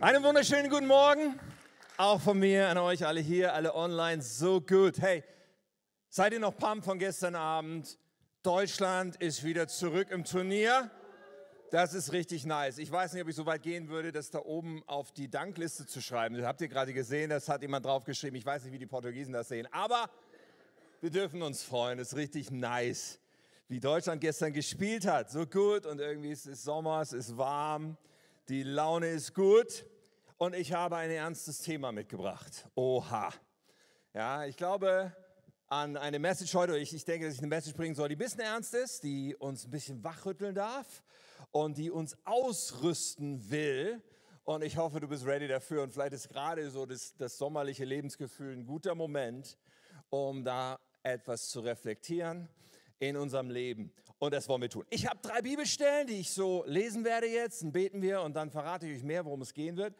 Einen wunderschönen guten Morgen. Auch von mir an euch alle hier, alle online. So gut. Hey, seid ihr noch pumped von gestern Abend? Deutschland ist wieder zurück im Turnier. Das ist richtig nice. Ich weiß nicht, ob ich so weit gehen würde, das da oben auf die Dankliste zu schreiben. Das habt ihr gerade gesehen, das hat jemand draufgeschrieben. Ich weiß nicht, wie die Portugiesen das sehen. Aber wir dürfen uns freuen. Es ist richtig nice, wie Deutschland gestern gespielt hat. So gut und irgendwie ist es Sommer, es ist warm. Die Laune ist gut und ich habe ein ernstes Thema mitgebracht. Oha. Ja, ich glaube an eine Message heute, ich, ich denke, dass ich eine Message bringen soll, die ein bisschen ernst ist, die uns ein bisschen wachrütteln darf und die uns ausrüsten will. Und ich hoffe, du bist ready dafür. Und vielleicht ist gerade so das, das sommerliche Lebensgefühl ein guter Moment, um da etwas zu reflektieren in unserem Leben. Und das wollen wir tun. Ich habe drei Bibelstellen, die ich so lesen werde jetzt. Dann beten wir und dann verrate ich euch mehr, worum es gehen wird.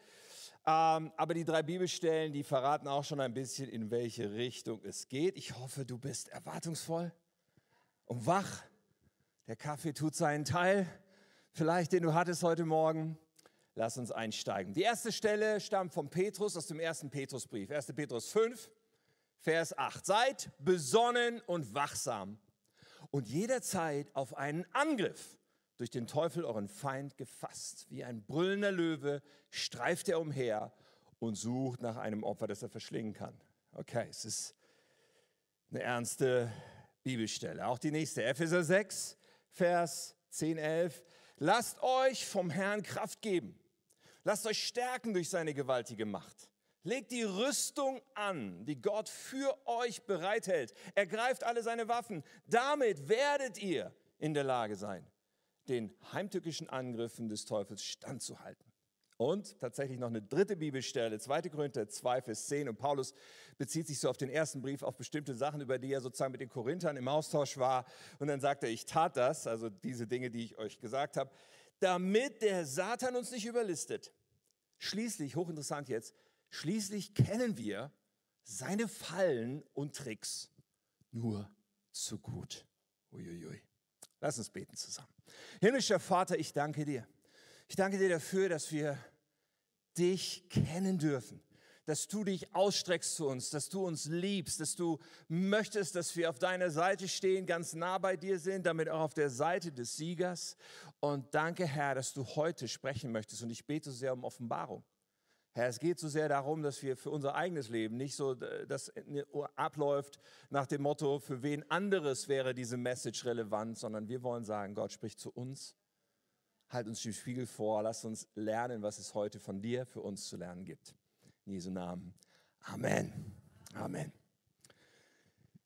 Ähm, aber die drei Bibelstellen, die verraten auch schon ein bisschen, in welche Richtung es geht. Ich hoffe, du bist erwartungsvoll und wach. Der Kaffee tut seinen Teil, vielleicht den du hattest heute Morgen. Lass uns einsteigen. Die erste Stelle stammt von Petrus aus dem ersten Petrusbrief. 1. Petrus 5, Vers 8. Seid besonnen und wachsam und jederzeit auf einen Angriff durch den Teufel, euren Feind, gefasst. Wie ein brüllender Löwe streift er umher und sucht nach einem Opfer, das er verschlingen kann. Okay, es ist eine ernste Bibelstelle. Auch die nächste, Epheser 6, Vers 10, 11. Lasst euch vom Herrn Kraft geben. Lasst euch stärken durch seine gewaltige Macht. Legt die Rüstung an, die Gott für euch bereithält. Ergreift alle seine Waffen. Damit werdet ihr in der Lage sein, den heimtückischen Angriffen des Teufels standzuhalten. Und tatsächlich noch eine dritte Bibelstelle, 2. Korinther 2, Vers 10. Und Paulus bezieht sich so auf den ersten Brief, auf bestimmte Sachen, über die er sozusagen mit den Korinthern im Austausch war. Und dann sagt er, ich tat das, also diese Dinge, die ich euch gesagt habe, damit der Satan uns nicht überlistet. Schließlich, hochinteressant jetzt, Schließlich kennen wir seine Fallen und Tricks nur zu gut. Uiuiui. Lass uns beten zusammen. Himmlischer Vater, ich danke dir. Ich danke dir dafür, dass wir dich kennen dürfen, dass du dich ausstreckst zu uns, dass du uns liebst, dass du möchtest, dass wir auf deiner Seite stehen, ganz nah bei dir sind, damit auch auf der Seite des Siegers. Und danke, Herr, dass du heute sprechen möchtest. Und ich bete sehr um Offenbarung. Herr, es geht so sehr darum, dass wir für unser eigenes Leben nicht so, das abläuft nach dem Motto, für wen anderes wäre diese Message relevant, sondern wir wollen sagen, Gott spricht zu uns, halt uns den Spiegel vor, lass uns lernen, was es heute von dir für uns zu lernen gibt. In Jesu Namen. Amen. Amen.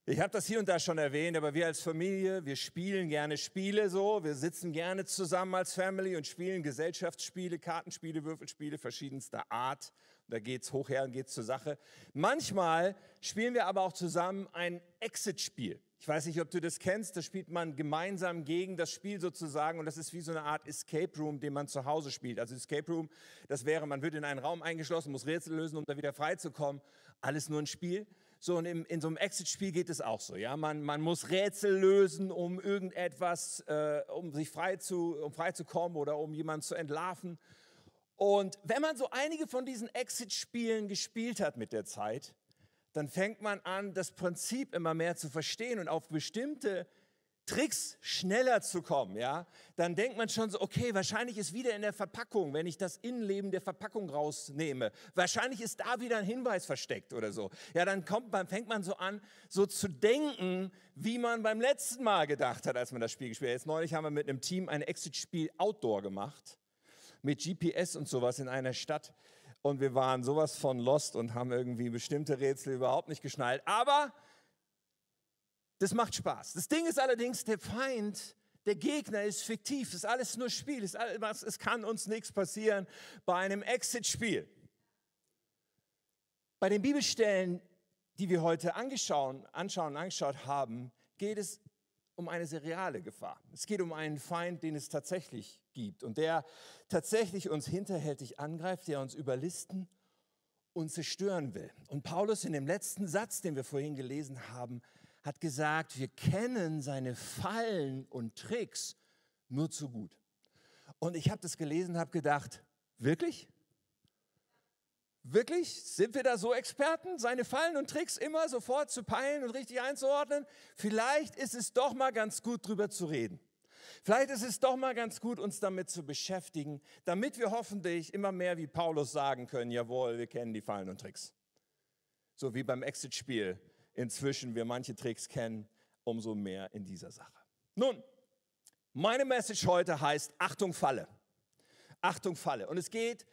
Ich habe das hier und da schon erwähnt, aber wir als Familie, wir spielen gerne Spiele so. Wir sitzen gerne zusammen als Family und spielen Gesellschaftsspiele, Kartenspiele, Würfelspiele verschiedenster Art. Da geht es hoch her und geht zur Sache. Manchmal spielen wir aber auch zusammen ein Exit-Spiel. Ich weiß nicht, ob du das kennst. Das spielt man gemeinsam gegen das Spiel sozusagen und das ist wie so eine Art Escape Room, den man zu Hause spielt. Also Escape Room, das wäre, man wird in einen Raum eingeschlossen, muss Rätsel lösen, um da wieder freizukommen. Alles nur ein Spiel. So, und in, in so einem Exit-Spiel geht es auch so. Ja? Man, man muss Rätsel lösen, um irgendetwas, äh, um sich frei zu, um frei zu kommen oder um jemanden zu entlarven. Und wenn man so einige von diesen Exit-Spielen gespielt hat mit der Zeit, dann fängt man an, das Prinzip immer mehr zu verstehen und auf bestimmte Tricks schneller zu kommen, ja, dann denkt man schon so, okay, wahrscheinlich ist wieder in der Verpackung, wenn ich das Innenleben der Verpackung rausnehme, wahrscheinlich ist da wieder ein Hinweis versteckt oder so. Ja, dann kommt man, fängt man so an, so zu denken, wie man beim letzten Mal gedacht hat, als man das Spiel gespielt hat. Jetzt neulich haben wir mit einem Team ein Exit-Spiel Outdoor gemacht, mit GPS und sowas in einer Stadt. Und wir waren sowas von lost und haben irgendwie bestimmte Rätsel überhaupt nicht geschnallt. Aber das macht Spaß. Das Ding ist allerdings, der Feind, der Gegner ist fiktiv. Das ist alles nur Spiel. Das alles, es kann uns nichts passieren bei einem Exit-Spiel. Bei den Bibelstellen, die wir heute angeschaut, anschauen, angeschaut haben, geht es um eine seriale Gefahr. Es geht um einen Feind, den es tatsächlich gibt und der tatsächlich uns hinterhältig angreift, der uns überlisten und zerstören will. Und Paulus in dem letzten Satz, den wir vorhin gelesen haben, hat gesagt, wir kennen seine Fallen und Tricks nur zu gut. Und ich habe das gelesen und habe gedacht, wirklich? Wirklich? Sind wir da so Experten, seine Fallen und Tricks immer sofort zu peilen und richtig einzuordnen? Vielleicht ist es doch mal ganz gut, drüber zu reden. Vielleicht ist es doch mal ganz gut, uns damit zu beschäftigen, damit wir hoffentlich immer mehr wie Paulus sagen können, jawohl, wir kennen die Fallen und Tricks. So wie beim Exit-Spiel inzwischen wir manche Tricks kennen, umso mehr in dieser Sache. Nun, meine Message heute heißt Achtung Falle. Achtung Falle. Und es geht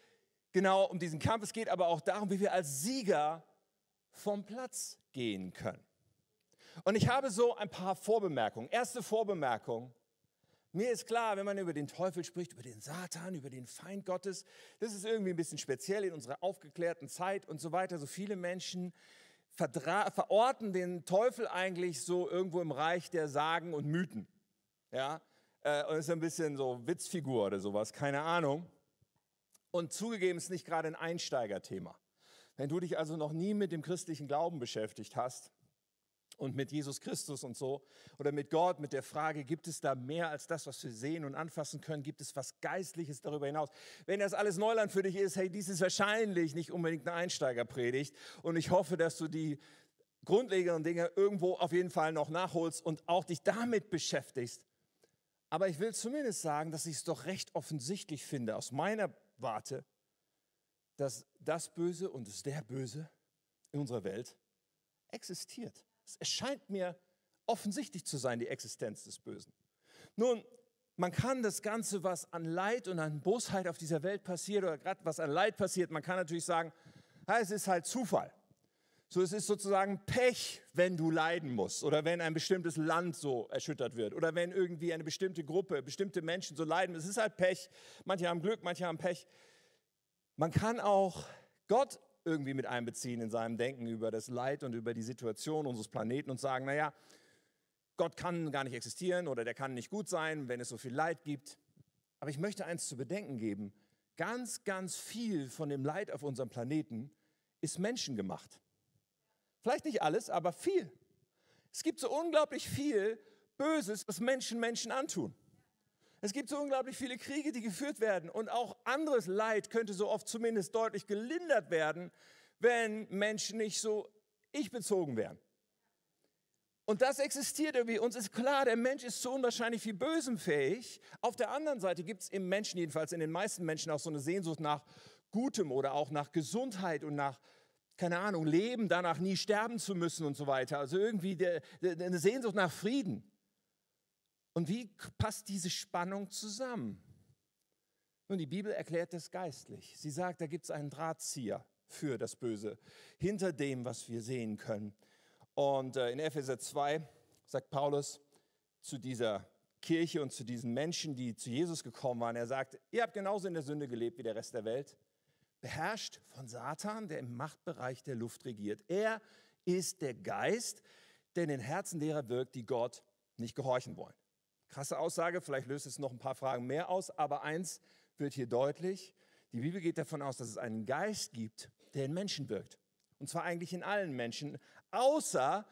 genau um diesen Kampf, es geht aber auch darum, wie wir als Sieger vom Platz gehen können. Und ich habe so ein paar Vorbemerkungen. Erste Vorbemerkung, mir ist klar, wenn man über den Teufel spricht, über den Satan, über den Feind Gottes, das ist irgendwie ein bisschen speziell in unserer aufgeklärten Zeit und so weiter. So viele Menschen verorten den Teufel eigentlich so irgendwo im Reich der Sagen und Mythen. Ja, äh, und ist ein bisschen so Witzfigur oder sowas, keine Ahnung. Und zugegeben ist nicht gerade ein Einsteigerthema. Wenn du dich also noch nie mit dem christlichen Glauben beschäftigt hast, und mit Jesus Christus und so oder mit Gott, mit der Frage, gibt es da mehr als das, was wir sehen und anfassen können? Gibt es was Geistliches darüber hinaus? Wenn das alles Neuland für dich ist, hey, dies ist wahrscheinlich nicht unbedingt eine Einsteigerpredigt und ich hoffe, dass du die grundlegenden Dinge irgendwo auf jeden Fall noch nachholst und auch dich damit beschäftigst. Aber ich will zumindest sagen, dass ich es doch recht offensichtlich finde aus meiner Warte, dass das Böse und das der Böse in unserer Welt existiert. Es erscheint mir offensichtlich zu sein, die Existenz des Bösen. Nun, man kann das Ganze, was an Leid und an Bosheit auf dieser Welt passiert oder gerade was an Leid passiert, man kann natürlich sagen, es ist halt Zufall. So, es ist sozusagen Pech, wenn du leiden musst oder wenn ein bestimmtes Land so erschüttert wird oder wenn irgendwie eine bestimmte Gruppe, bestimmte Menschen so leiden. Es ist halt Pech. Manche haben Glück, manche haben Pech. Man kann auch Gott irgendwie mit einbeziehen in seinem Denken über das Leid und über die Situation unseres Planeten und sagen, naja, Gott kann gar nicht existieren oder der kann nicht gut sein, wenn es so viel Leid gibt. Aber ich möchte eins zu bedenken geben. Ganz, ganz viel von dem Leid auf unserem Planeten ist menschengemacht. Vielleicht nicht alles, aber viel. Es gibt so unglaublich viel Böses, was Menschen Menschen antun. Es gibt so unglaublich viele Kriege, die geführt werden und auch anderes Leid könnte so oft zumindest deutlich gelindert werden, wenn Menschen nicht so ich bezogen wären. Und das existiert irgendwie. Uns ist klar, der Mensch ist zu unwahrscheinlich viel Bösem fähig. Auf der anderen Seite gibt es im Menschen, jedenfalls in den meisten Menschen, auch so eine Sehnsucht nach Gutem oder auch nach Gesundheit und nach, keine Ahnung, Leben, danach nie sterben zu müssen und so weiter. Also irgendwie der, der, eine Sehnsucht nach Frieden. Und wie passt diese Spannung zusammen? Nun, die Bibel erklärt das geistlich. Sie sagt, da gibt es einen Drahtzieher für das Böse, hinter dem, was wir sehen können. Und äh, in Epheser 2 sagt Paulus zu dieser Kirche und zu diesen Menschen, die zu Jesus gekommen waren, er sagt, ihr habt genauso in der Sünde gelebt wie der Rest der Welt, beherrscht von Satan, der im Machtbereich der Luft regiert. Er ist der Geist, der in den Herzen derer wirkt, die Gott nicht gehorchen wollen. Krasse Aussage, vielleicht löst es noch ein paar Fragen mehr aus, aber eins wird hier deutlich. Die Bibel geht davon aus, dass es einen Geist gibt, der in Menschen wirkt. Und zwar eigentlich in allen Menschen, außer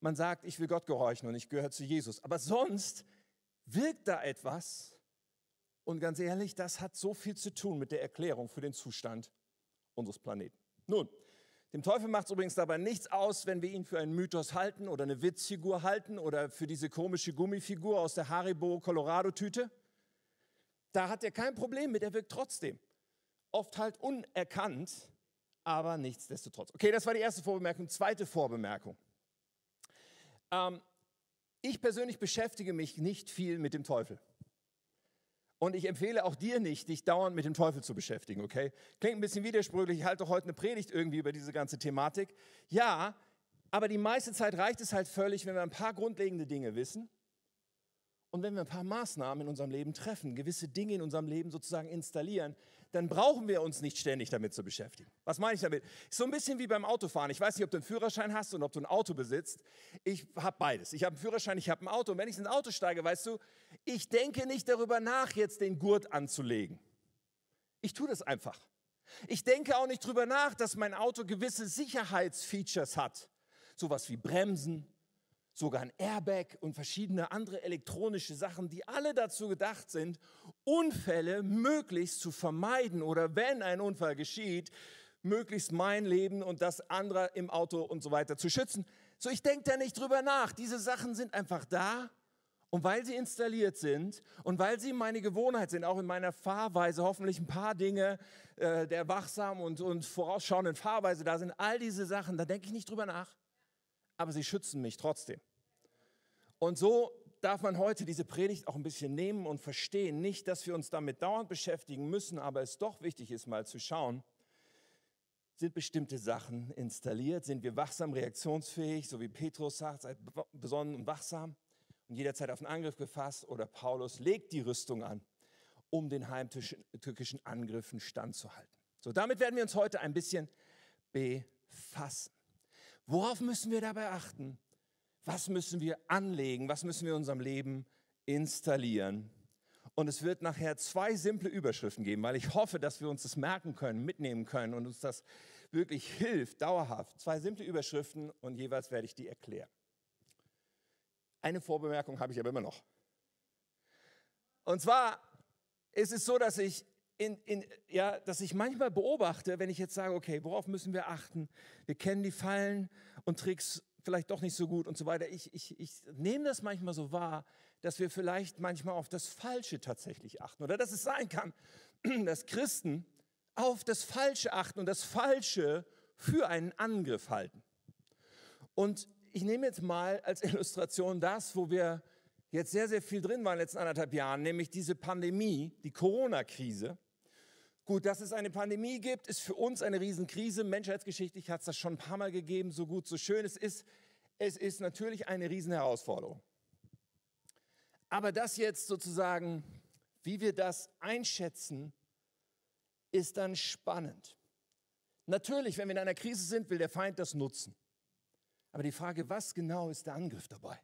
man sagt, ich will Gott gehorchen und ich gehöre zu Jesus. Aber sonst wirkt da etwas. Und ganz ehrlich, das hat so viel zu tun mit der Erklärung für den Zustand unseres Planeten. Nun, dem Teufel macht es übrigens dabei nichts aus, wenn wir ihn für einen Mythos halten oder eine Witzfigur halten oder für diese komische Gummifigur aus der Haribo Colorado-Tüte. Da hat er kein Problem mit, er wirkt trotzdem. Oft halt unerkannt, aber nichtsdestotrotz. Okay, das war die erste Vorbemerkung. Zweite Vorbemerkung. Ähm, ich persönlich beschäftige mich nicht viel mit dem Teufel. Und ich empfehle auch dir nicht, dich dauernd mit dem Teufel zu beschäftigen, okay? Klingt ein bisschen widersprüchlich, ich halte doch heute eine Predigt irgendwie über diese ganze Thematik. Ja, aber die meiste Zeit reicht es halt völlig, wenn wir ein paar grundlegende Dinge wissen und wenn wir ein paar Maßnahmen in unserem Leben treffen, gewisse Dinge in unserem Leben sozusagen installieren, dann brauchen wir uns nicht ständig damit zu beschäftigen. Was meine ich damit? So ein bisschen wie beim Autofahren. Ich weiß nicht, ob du einen Führerschein hast und ob du ein Auto besitzt. Ich habe beides. Ich habe einen Führerschein, ich habe ein Auto. Und wenn ich ins Auto steige, weißt du, ich denke nicht darüber nach, jetzt den Gurt anzulegen. Ich tue das einfach. Ich denke auch nicht darüber nach, dass mein Auto gewisse Sicherheitsfeatures hat. Sowas wie Bremsen, sogar ein Airbag und verschiedene andere elektronische Sachen, die alle dazu gedacht sind, Unfälle möglichst zu vermeiden oder wenn ein Unfall geschieht, möglichst mein Leben und das andere im Auto und so weiter zu schützen. So, ich denke da nicht drüber nach. Diese Sachen sind einfach da. Und weil sie installiert sind und weil sie meine Gewohnheit sind, auch in meiner Fahrweise, hoffentlich ein paar Dinge äh, der wachsamen und, und vorausschauenden Fahrweise da sind, all diese Sachen, da denke ich nicht drüber nach. Aber sie schützen mich trotzdem. Und so darf man heute diese Predigt auch ein bisschen nehmen und verstehen. Nicht, dass wir uns damit dauernd beschäftigen müssen, aber es doch wichtig ist, mal zu schauen, sind bestimmte Sachen installiert? Sind wir wachsam, reaktionsfähig, so wie Petrus sagt, seid besonnen und wachsam und jederzeit auf den Angriff gefasst? Oder Paulus legt die Rüstung an, um den heimtückischen Angriffen standzuhalten. So, damit werden wir uns heute ein bisschen befassen. Worauf müssen wir dabei achten? was müssen wir anlegen, was müssen wir in unserem Leben installieren. Und es wird nachher zwei simple Überschriften geben, weil ich hoffe, dass wir uns das merken können, mitnehmen können und uns das wirklich hilft, dauerhaft. Zwei simple Überschriften und jeweils werde ich die erklären. Eine Vorbemerkung habe ich aber immer noch. Und zwar ist es so, dass ich, in, in, ja, dass ich manchmal beobachte, wenn ich jetzt sage, okay, worauf müssen wir achten? Wir kennen die Fallen und Tricks vielleicht doch nicht so gut und so weiter. Ich, ich, ich nehme das manchmal so wahr, dass wir vielleicht manchmal auf das Falsche tatsächlich achten. Oder dass es sein kann, dass Christen auf das Falsche achten und das Falsche für einen Angriff halten. Und ich nehme jetzt mal als Illustration das, wo wir jetzt sehr, sehr viel drin waren in den letzten anderthalb Jahren, nämlich diese Pandemie, die Corona-Krise. Gut, dass es eine Pandemie gibt, ist für uns eine Riesenkrise. Menschheitsgeschichtlich hat es das schon ein paar Mal gegeben, so gut, so schön es ist. Es ist natürlich eine Riesenherausforderung. Aber das jetzt sozusagen, wie wir das einschätzen, ist dann spannend. Natürlich, wenn wir in einer Krise sind, will der Feind das nutzen. Aber die Frage, was genau ist der Angriff dabei?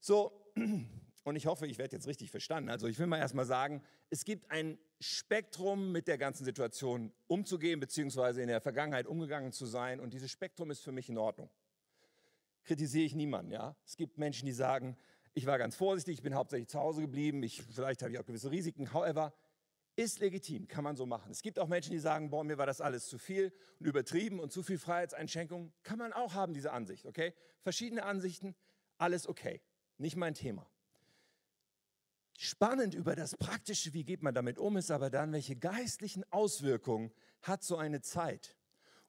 So, und ich hoffe, ich werde jetzt richtig verstanden. Also ich will mal erstmal sagen, es gibt ein Spektrum mit der ganzen Situation umzugehen, beziehungsweise in der Vergangenheit umgegangen zu sein. Und dieses Spektrum ist für mich in Ordnung. Kritisiere ich niemanden, ja. Es gibt Menschen, die sagen, ich war ganz vorsichtig, ich bin hauptsächlich zu Hause geblieben, ich, vielleicht habe ich auch gewisse Risiken. However, ist legitim, kann man so machen. Es gibt auch Menschen, die sagen, boah, mir war das alles zu viel und übertrieben und zu viel Freiheitseinschränkung. Kann man auch haben, diese Ansicht, okay? Verschiedene Ansichten, alles okay. Nicht mein Thema. Spannend über das Praktische, wie geht man damit um, ist aber dann, welche geistlichen Auswirkungen hat so eine Zeit?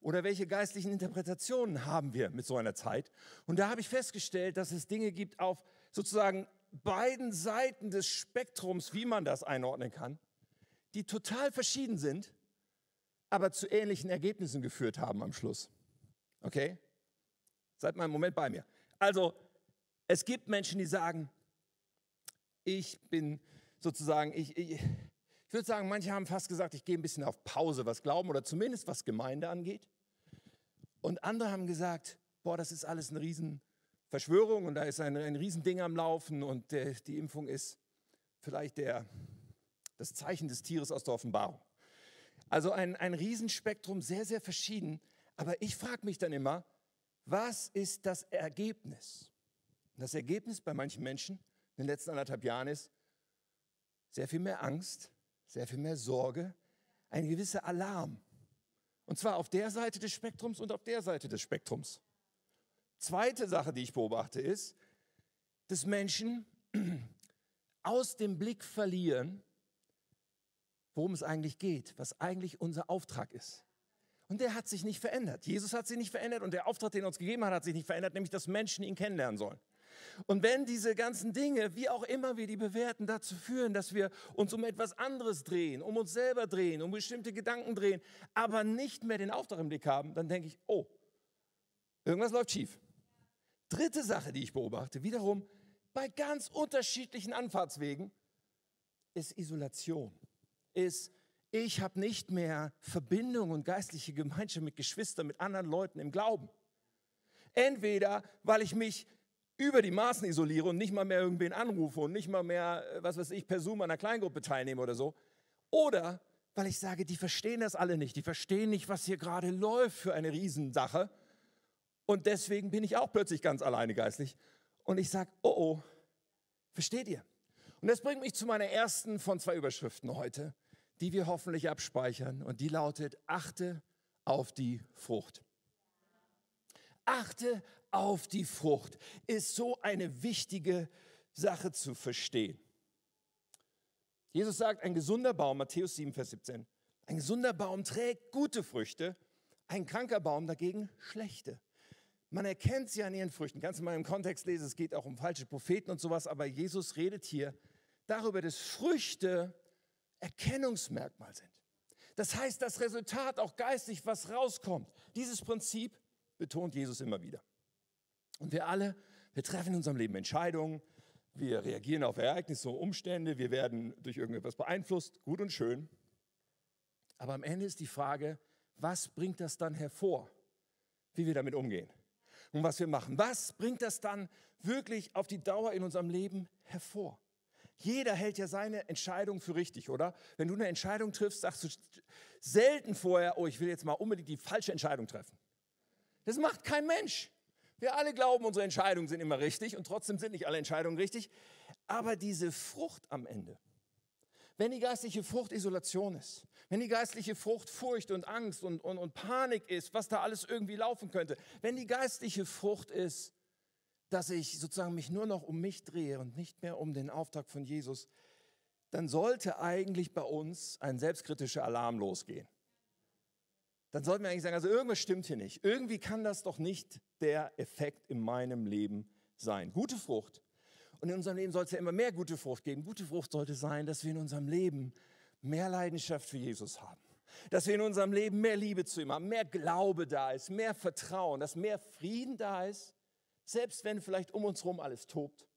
Oder welche geistlichen Interpretationen haben wir mit so einer Zeit? Und da habe ich festgestellt, dass es Dinge gibt auf sozusagen beiden Seiten des Spektrums, wie man das einordnen kann, die total verschieden sind, aber zu ähnlichen Ergebnissen geführt haben am Schluss. Okay? Seid mal einen Moment bei mir. Also, es gibt Menschen, die sagen, ich bin sozusagen, ich, ich, ich würde sagen, manche haben fast gesagt, ich gehe ein bisschen auf Pause, was Glauben oder zumindest was Gemeinde angeht. Und andere haben gesagt, boah, das ist alles eine Riesenverschwörung und da ist ein, ein Riesending am Laufen und der, die Impfung ist vielleicht der, das Zeichen des Tieres aus der Offenbarung. Also ein, ein Riesenspektrum, sehr, sehr verschieden. Aber ich frage mich dann immer, was ist das Ergebnis? Das Ergebnis bei manchen Menschen in den letzten anderthalb Jahren ist sehr viel mehr Angst, sehr viel mehr Sorge, ein gewisser Alarm. Und zwar auf der Seite des Spektrums und auf der Seite des Spektrums. Zweite Sache, die ich beobachte, ist, dass Menschen aus dem Blick verlieren, worum es eigentlich geht, was eigentlich unser Auftrag ist. Und der hat sich nicht verändert. Jesus hat sich nicht verändert und der Auftrag, den er uns gegeben hat, hat sich nicht verändert, nämlich dass Menschen ihn kennenlernen sollen. Und wenn diese ganzen Dinge, wie auch immer wir die bewerten, dazu führen, dass wir uns um etwas anderes drehen, um uns selber drehen, um bestimmte Gedanken drehen, aber nicht mehr den Auftrag im Blick haben, dann denke ich, oh, irgendwas läuft schief. Dritte Sache, die ich beobachte, wiederum bei ganz unterschiedlichen Anfahrtswegen, ist Isolation. Ist, ich habe nicht mehr Verbindung und geistliche Gemeinschaft mit Geschwistern, mit anderen Leuten im Glauben. Entweder, weil ich mich über die Maßen isoliere und nicht mal mehr irgendwen anrufe und nicht mal mehr, äh, was weiß ich, per Zoom an einer Kleingruppe teilnehme oder so. Oder weil ich sage, die verstehen das alle nicht. Die verstehen nicht, was hier gerade läuft für eine Riesensache. Und deswegen bin ich auch plötzlich ganz alleine geistlich. Und ich sage, oh oh, versteht ihr? Und das bringt mich zu meiner ersten von zwei Überschriften heute, die wir hoffentlich abspeichern. Und die lautet, achte auf die Frucht. Achte auf die Frucht ist so eine wichtige Sache zu verstehen. Jesus sagt, ein gesunder Baum, Matthäus 7, Vers 17, ein gesunder Baum trägt gute Früchte, ein kranker Baum dagegen schlechte. Man erkennt sie an ihren Früchten. Du mal im Kontext lesen, es geht auch um falsche Propheten und sowas, aber Jesus redet hier darüber, dass Früchte Erkennungsmerkmal sind. Das heißt, das Resultat auch geistig, was rauskommt. Dieses Prinzip betont Jesus immer wieder. Und wir alle, wir treffen in unserem Leben Entscheidungen, wir reagieren auf Ereignisse und Umstände, wir werden durch irgendetwas beeinflusst, gut und schön. Aber am Ende ist die Frage, was bringt das dann hervor, wie wir damit umgehen und was wir machen? Was bringt das dann wirklich auf die Dauer in unserem Leben hervor? Jeder hält ja seine Entscheidung für richtig, oder? Wenn du eine Entscheidung triffst, sagst du selten vorher, oh, ich will jetzt mal unbedingt die falsche Entscheidung treffen. Das macht kein Mensch. Wir alle glauben, unsere Entscheidungen sind immer richtig und trotzdem sind nicht alle Entscheidungen richtig. Aber diese Frucht am Ende, wenn die geistliche Frucht Isolation ist, wenn die geistliche Frucht Furcht und Angst und, und, und Panik ist, was da alles irgendwie laufen könnte, wenn die geistliche Frucht ist, dass ich sozusagen mich nur noch um mich drehe und nicht mehr um den Auftrag von Jesus, dann sollte eigentlich bei uns ein selbstkritischer Alarm losgehen. Dann sollten wir eigentlich sagen, also irgendwas stimmt hier nicht. Irgendwie kann das doch nicht der Effekt in meinem Leben sein. Gute Frucht. Und in unserem Leben soll es ja immer mehr gute Frucht geben. Gute Frucht sollte sein, dass wir in unserem Leben mehr Leidenschaft für Jesus haben. Dass wir in unserem Leben mehr Liebe zu ihm haben, mehr Glaube da ist, mehr Vertrauen, dass mehr Frieden da ist selbst wenn vielleicht um uns herum alles tobt.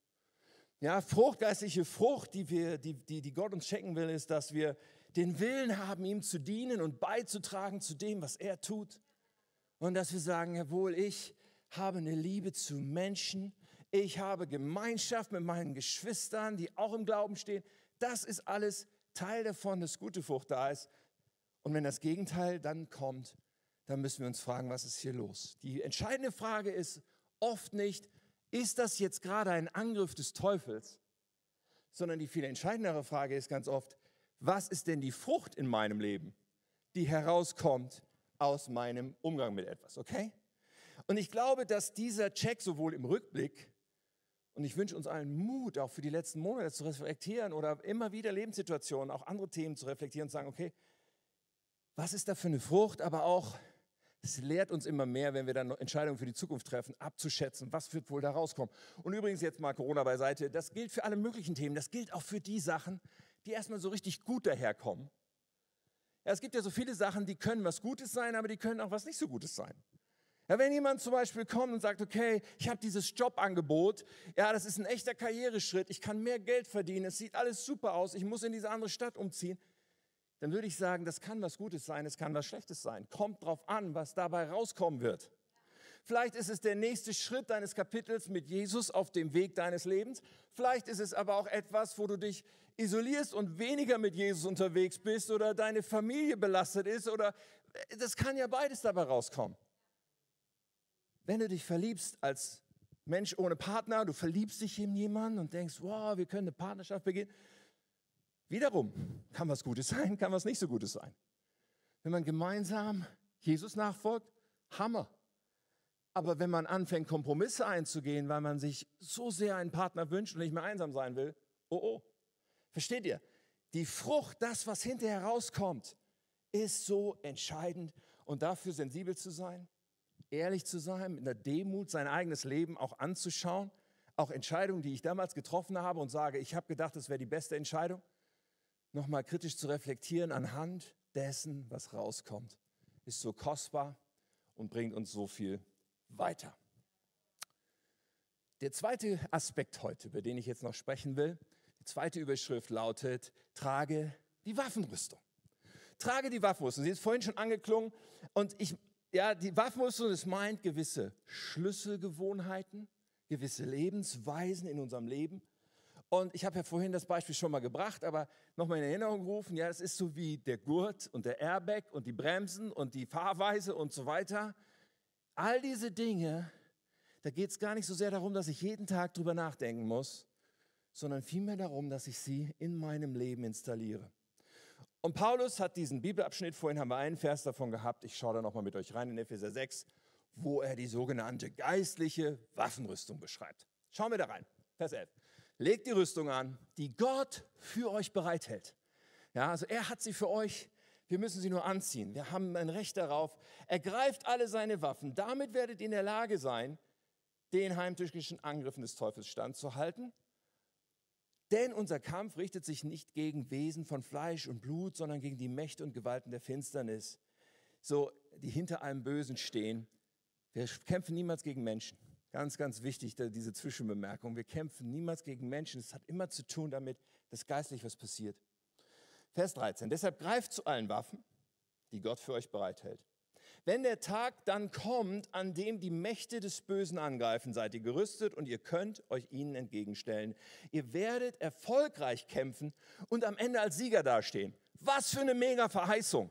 Ja, Frucht, geistliche Frucht, die, wir, die, die, die Gott uns schenken will, ist, dass wir den Willen haben, ihm zu dienen und beizutragen zu dem, was er tut. Und dass wir sagen, jawohl, ich habe eine Liebe zu Menschen, ich habe Gemeinschaft mit meinen Geschwistern, die auch im Glauben stehen. Das ist alles Teil davon, dass gute Frucht da ist. Und wenn das Gegenteil dann kommt, dann müssen wir uns fragen, was ist hier los? Die entscheidende Frage ist, oft nicht, ist das jetzt gerade ein Angriff des Teufels, sondern die viel entscheidendere Frage ist ganz oft, was ist denn die Frucht in meinem Leben, die herauskommt aus meinem Umgang mit etwas, okay? Und ich glaube, dass dieser Check sowohl im Rückblick und ich wünsche uns allen Mut, auch für die letzten Monate zu reflektieren oder immer wieder Lebenssituationen, auch andere Themen zu reflektieren und sagen, okay, was ist da für eine Frucht, aber auch es lehrt uns immer mehr, wenn wir dann Entscheidungen für die Zukunft treffen, abzuschätzen, was wird wohl da rauskommen. Und übrigens jetzt mal Corona beiseite, das gilt für alle möglichen Themen, das gilt auch für die Sachen, die erstmal so richtig gut daherkommen. Ja, es gibt ja so viele Sachen, die können was Gutes sein, aber die können auch was nicht so Gutes sein. Ja, wenn jemand zum Beispiel kommt und sagt, okay, ich habe dieses Jobangebot, ja, das ist ein echter Karriereschritt, ich kann mehr Geld verdienen, es sieht alles super aus, ich muss in diese andere Stadt umziehen, dann würde ich sagen, das kann was Gutes sein, es kann was Schlechtes sein. Kommt drauf an, was dabei rauskommen wird. Vielleicht ist es der nächste Schritt deines Kapitels mit Jesus auf dem Weg deines Lebens. Vielleicht ist es aber auch etwas, wo du dich isolierst und weniger mit Jesus unterwegs bist oder deine Familie belastet ist oder das kann ja beides dabei rauskommen. Wenn du dich verliebst als Mensch ohne Partner, du verliebst dich in jemanden und denkst, wow, wir können eine Partnerschaft beginnen, Wiederum kann was Gutes sein, kann was nicht so Gutes sein. Wenn man gemeinsam Jesus nachfolgt, Hammer. Aber wenn man anfängt, Kompromisse einzugehen, weil man sich so sehr einen Partner wünscht und nicht mehr einsam sein will, oh oh. Versteht ihr? Die Frucht, das, was hinterher rauskommt, ist so entscheidend. Und dafür sensibel zu sein, ehrlich zu sein, mit einer Demut sein eigenes Leben auch anzuschauen, auch Entscheidungen, die ich damals getroffen habe und sage, ich habe gedacht, das wäre die beste Entscheidung nochmal kritisch zu reflektieren anhand dessen, was rauskommt, ist so kostbar und bringt uns so viel weiter. Der zweite Aspekt heute, über den ich jetzt noch sprechen will, die zweite Überschrift lautet, trage die Waffenrüstung. Trage die Waffenrüstung. Sie ist vorhin schon angeklungen und ich, ja, die Waffenrüstung, das meint gewisse Schlüsselgewohnheiten, gewisse Lebensweisen in unserem Leben, und ich habe ja vorhin das Beispiel schon mal gebracht, aber nochmal in Erinnerung gerufen, ja, es ist so wie der Gurt und der Airbag und die Bremsen und die Fahrweise und so weiter. All diese Dinge, da geht es gar nicht so sehr darum, dass ich jeden Tag drüber nachdenken muss, sondern vielmehr darum, dass ich sie in meinem Leben installiere. Und Paulus hat diesen Bibelabschnitt, vorhin haben wir einen Vers davon gehabt, ich schaue da nochmal mit euch rein in Epheser 6, wo er die sogenannte geistliche Waffenrüstung beschreibt. Schauen wir da rein. Vers 11. Legt die Rüstung an, die Gott für euch bereithält. Ja, also er hat sie für euch. Wir müssen sie nur anziehen. Wir haben ein Recht darauf. Ergreift alle seine Waffen. Damit werdet ihr in der Lage sein, den heimtückischen Angriffen des Teufels standzuhalten. Denn unser Kampf richtet sich nicht gegen Wesen von Fleisch und Blut, sondern gegen die Mächte und Gewalten der Finsternis, so die hinter allem Bösen stehen. Wir kämpfen niemals gegen Menschen. Ganz, ganz wichtig, diese Zwischenbemerkung. Wir kämpfen niemals gegen Menschen. Es hat immer zu tun damit, dass geistlich was passiert. Vers 13. Deshalb greift zu allen Waffen, die Gott für euch bereithält. Wenn der Tag dann kommt, an dem die Mächte des Bösen angreifen, seid ihr gerüstet und ihr könnt euch ihnen entgegenstellen. Ihr werdet erfolgreich kämpfen und am Ende als Sieger dastehen. Was für eine mega Verheißung.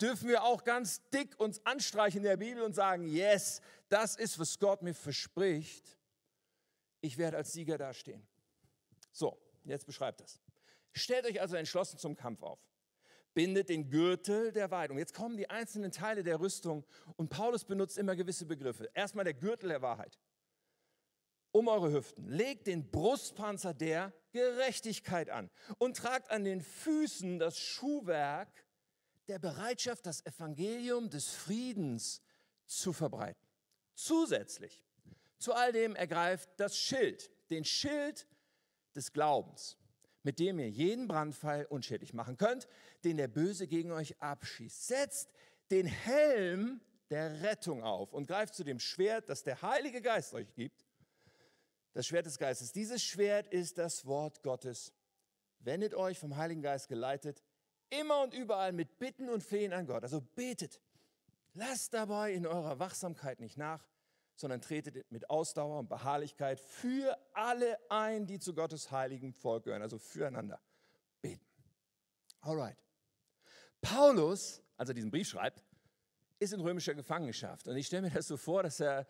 Dürfen wir auch ganz dick uns anstreichen in der Bibel und sagen, yes, das ist, was Gott mir verspricht. Ich werde als Sieger dastehen. So, jetzt beschreibt das. Stellt euch also entschlossen zum Kampf auf bindet den Gürtel der Wahrheit. Jetzt kommen die einzelnen Teile der Rüstung und Paulus benutzt immer gewisse Begriffe. Erstmal der Gürtel der Wahrheit. Um eure Hüften. Legt den Brustpanzer der Gerechtigkeit an und tragt an den Füßen das Schuhwerk der Bereitschaft, das Evangelium des Friedens zu verbreiten. Zusätzlich zu all dem ergreift das Schild, den Schild des Glaubens mit dem ihr jeden Brandpfeil unschädlich machen könnt, den der Böse gegen euch abschießt. Setzt den Helm der Rettung auf und greift zu dem Schwert, das der Heilige Geist euch gibt. Das Schwert des Geistes. Dieses Schwert ist das Wort Gottes. Wendet euch vom Heiligen Geist geleitet, immer und überall mit Bitten und Flehen an Gott. Also betet. Lasst dabei in eurer Wachsamkeit nicht nach, sondern tretet mit Ausdauer und Beharrlichkeit für alle ein, die zu Gottes heiligen Volk gehören, also füreinander beten. Alright. Paulus, als er diesen Brief schreibt, ist in römischer Gefangenschaft. Und ich stelle mir das so vor, dass er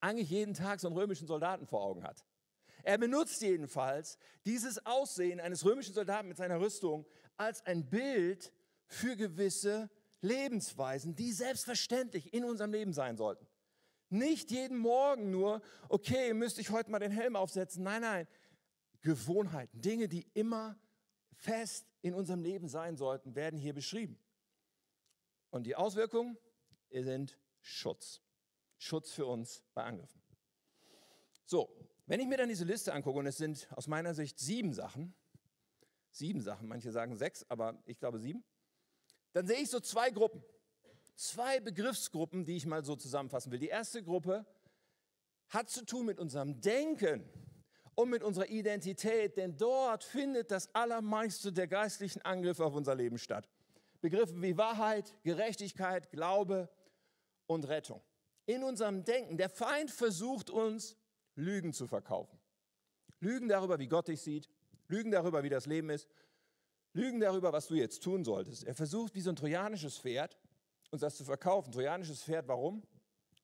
eigentlich jeden Tag so einen römischen Soldaten vor Augen hat. Er benutzt jedenfalls dieses Aussehen eines römischen Soldaten mit seiner Rüstung als ein Bild für gewisse Lebensweisen, die selbstverständlich in unserem Leben sein sollten. Nicht jeden Morgen nur, okay, müsste ich heute mal den Helm aufsetzen. Nein, nein. Gewohnheiten, Dinge, die immer fest in unserem Leben sein sollten, werden hier beschrieben. Und die Auswirkungen sind Schutz. Schutz für uns bei Angriffen. So, wenn ich mir dann diese Liste angucke, und es sind aus meiner Sicht sieben Sachen, sieben Sachen, manche sagen sechs, aber ich glaube sieben, dann sehe ich so zwei Gruppen zwei Begriffsgruppen, die ich mal so zusammenfassen will. Die erste Gruppe hat zu tun mit unserem Denken und mit unserer Identität, denn dort findet das allermeiste der geistlichen Angriffe auf unser Leben statt. Begriffe wie Wahrheit, Gerechtigkeit, Glaube und Rettung. In unserem Denken, der Feind versucht uns, Lügen zu verkaufen. Lügen darüber, wie Gott dich sieht, Lügen darüber, wie das Leben ist, Lügen darüber, was du jetzt tun solltest. Er versucht, wie so ein trojanisches Pferd, uns das zu verkaufen. Trojanisches Pferd, warum?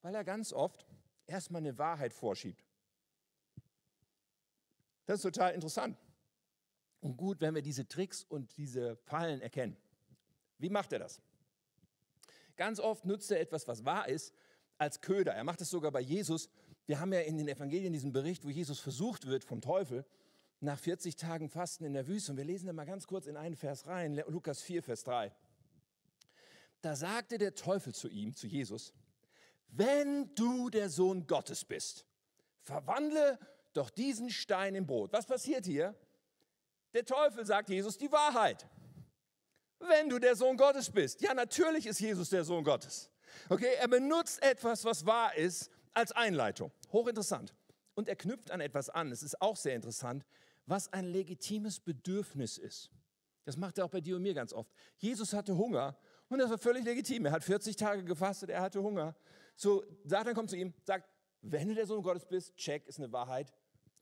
Weil er ganz oft erstmal eine Wahrheit vorschiebt. Das ist total interessant. Und gut, wenn wir diese Tricks und diese Fallen erkennen. Wie macht er das? Ganz oft nutzt er etwas, was wahr ist, als Köder. Er macht es sogar bei Jesus. Wir haben ja in den Evangelien diesen Bericht, wo Jesus versucht wird vom Teufel nach 40 Tagen Fasten in der Wüste. Und wir lesen da mal ganz kurz in einen Vers rein, Lukas 4, Vers 3. Da sagte der Teufel zu ihm, zu Jesus, wenn du der Sohn Gottes bist, verwandle doch diesen Stein in Brot. Was passiert hier? Der Teufel sagt Jesus die Wahrheit. Wenn du der Sohn Gottes bist. Ja, natürlich ist Jesus der Sohn Gottes. Okay, er benutzt etwas, was wahr ist, als Einleitung. Hochinteressant. Und er knüpft an etwas an. Es ist auch sehr interessant, was ein legitimes Bedürfnis ist. Das macht er auch bei dir und mir ganz oft. Jesus hatte Hunger und das war völlig legitim. Er hat 40 Tage gefastet, er hatte Hunger. So, Satan kommt zu ihm, sagt, wenn du der Sohn Gottes bist, check, ist eine Wahrheit.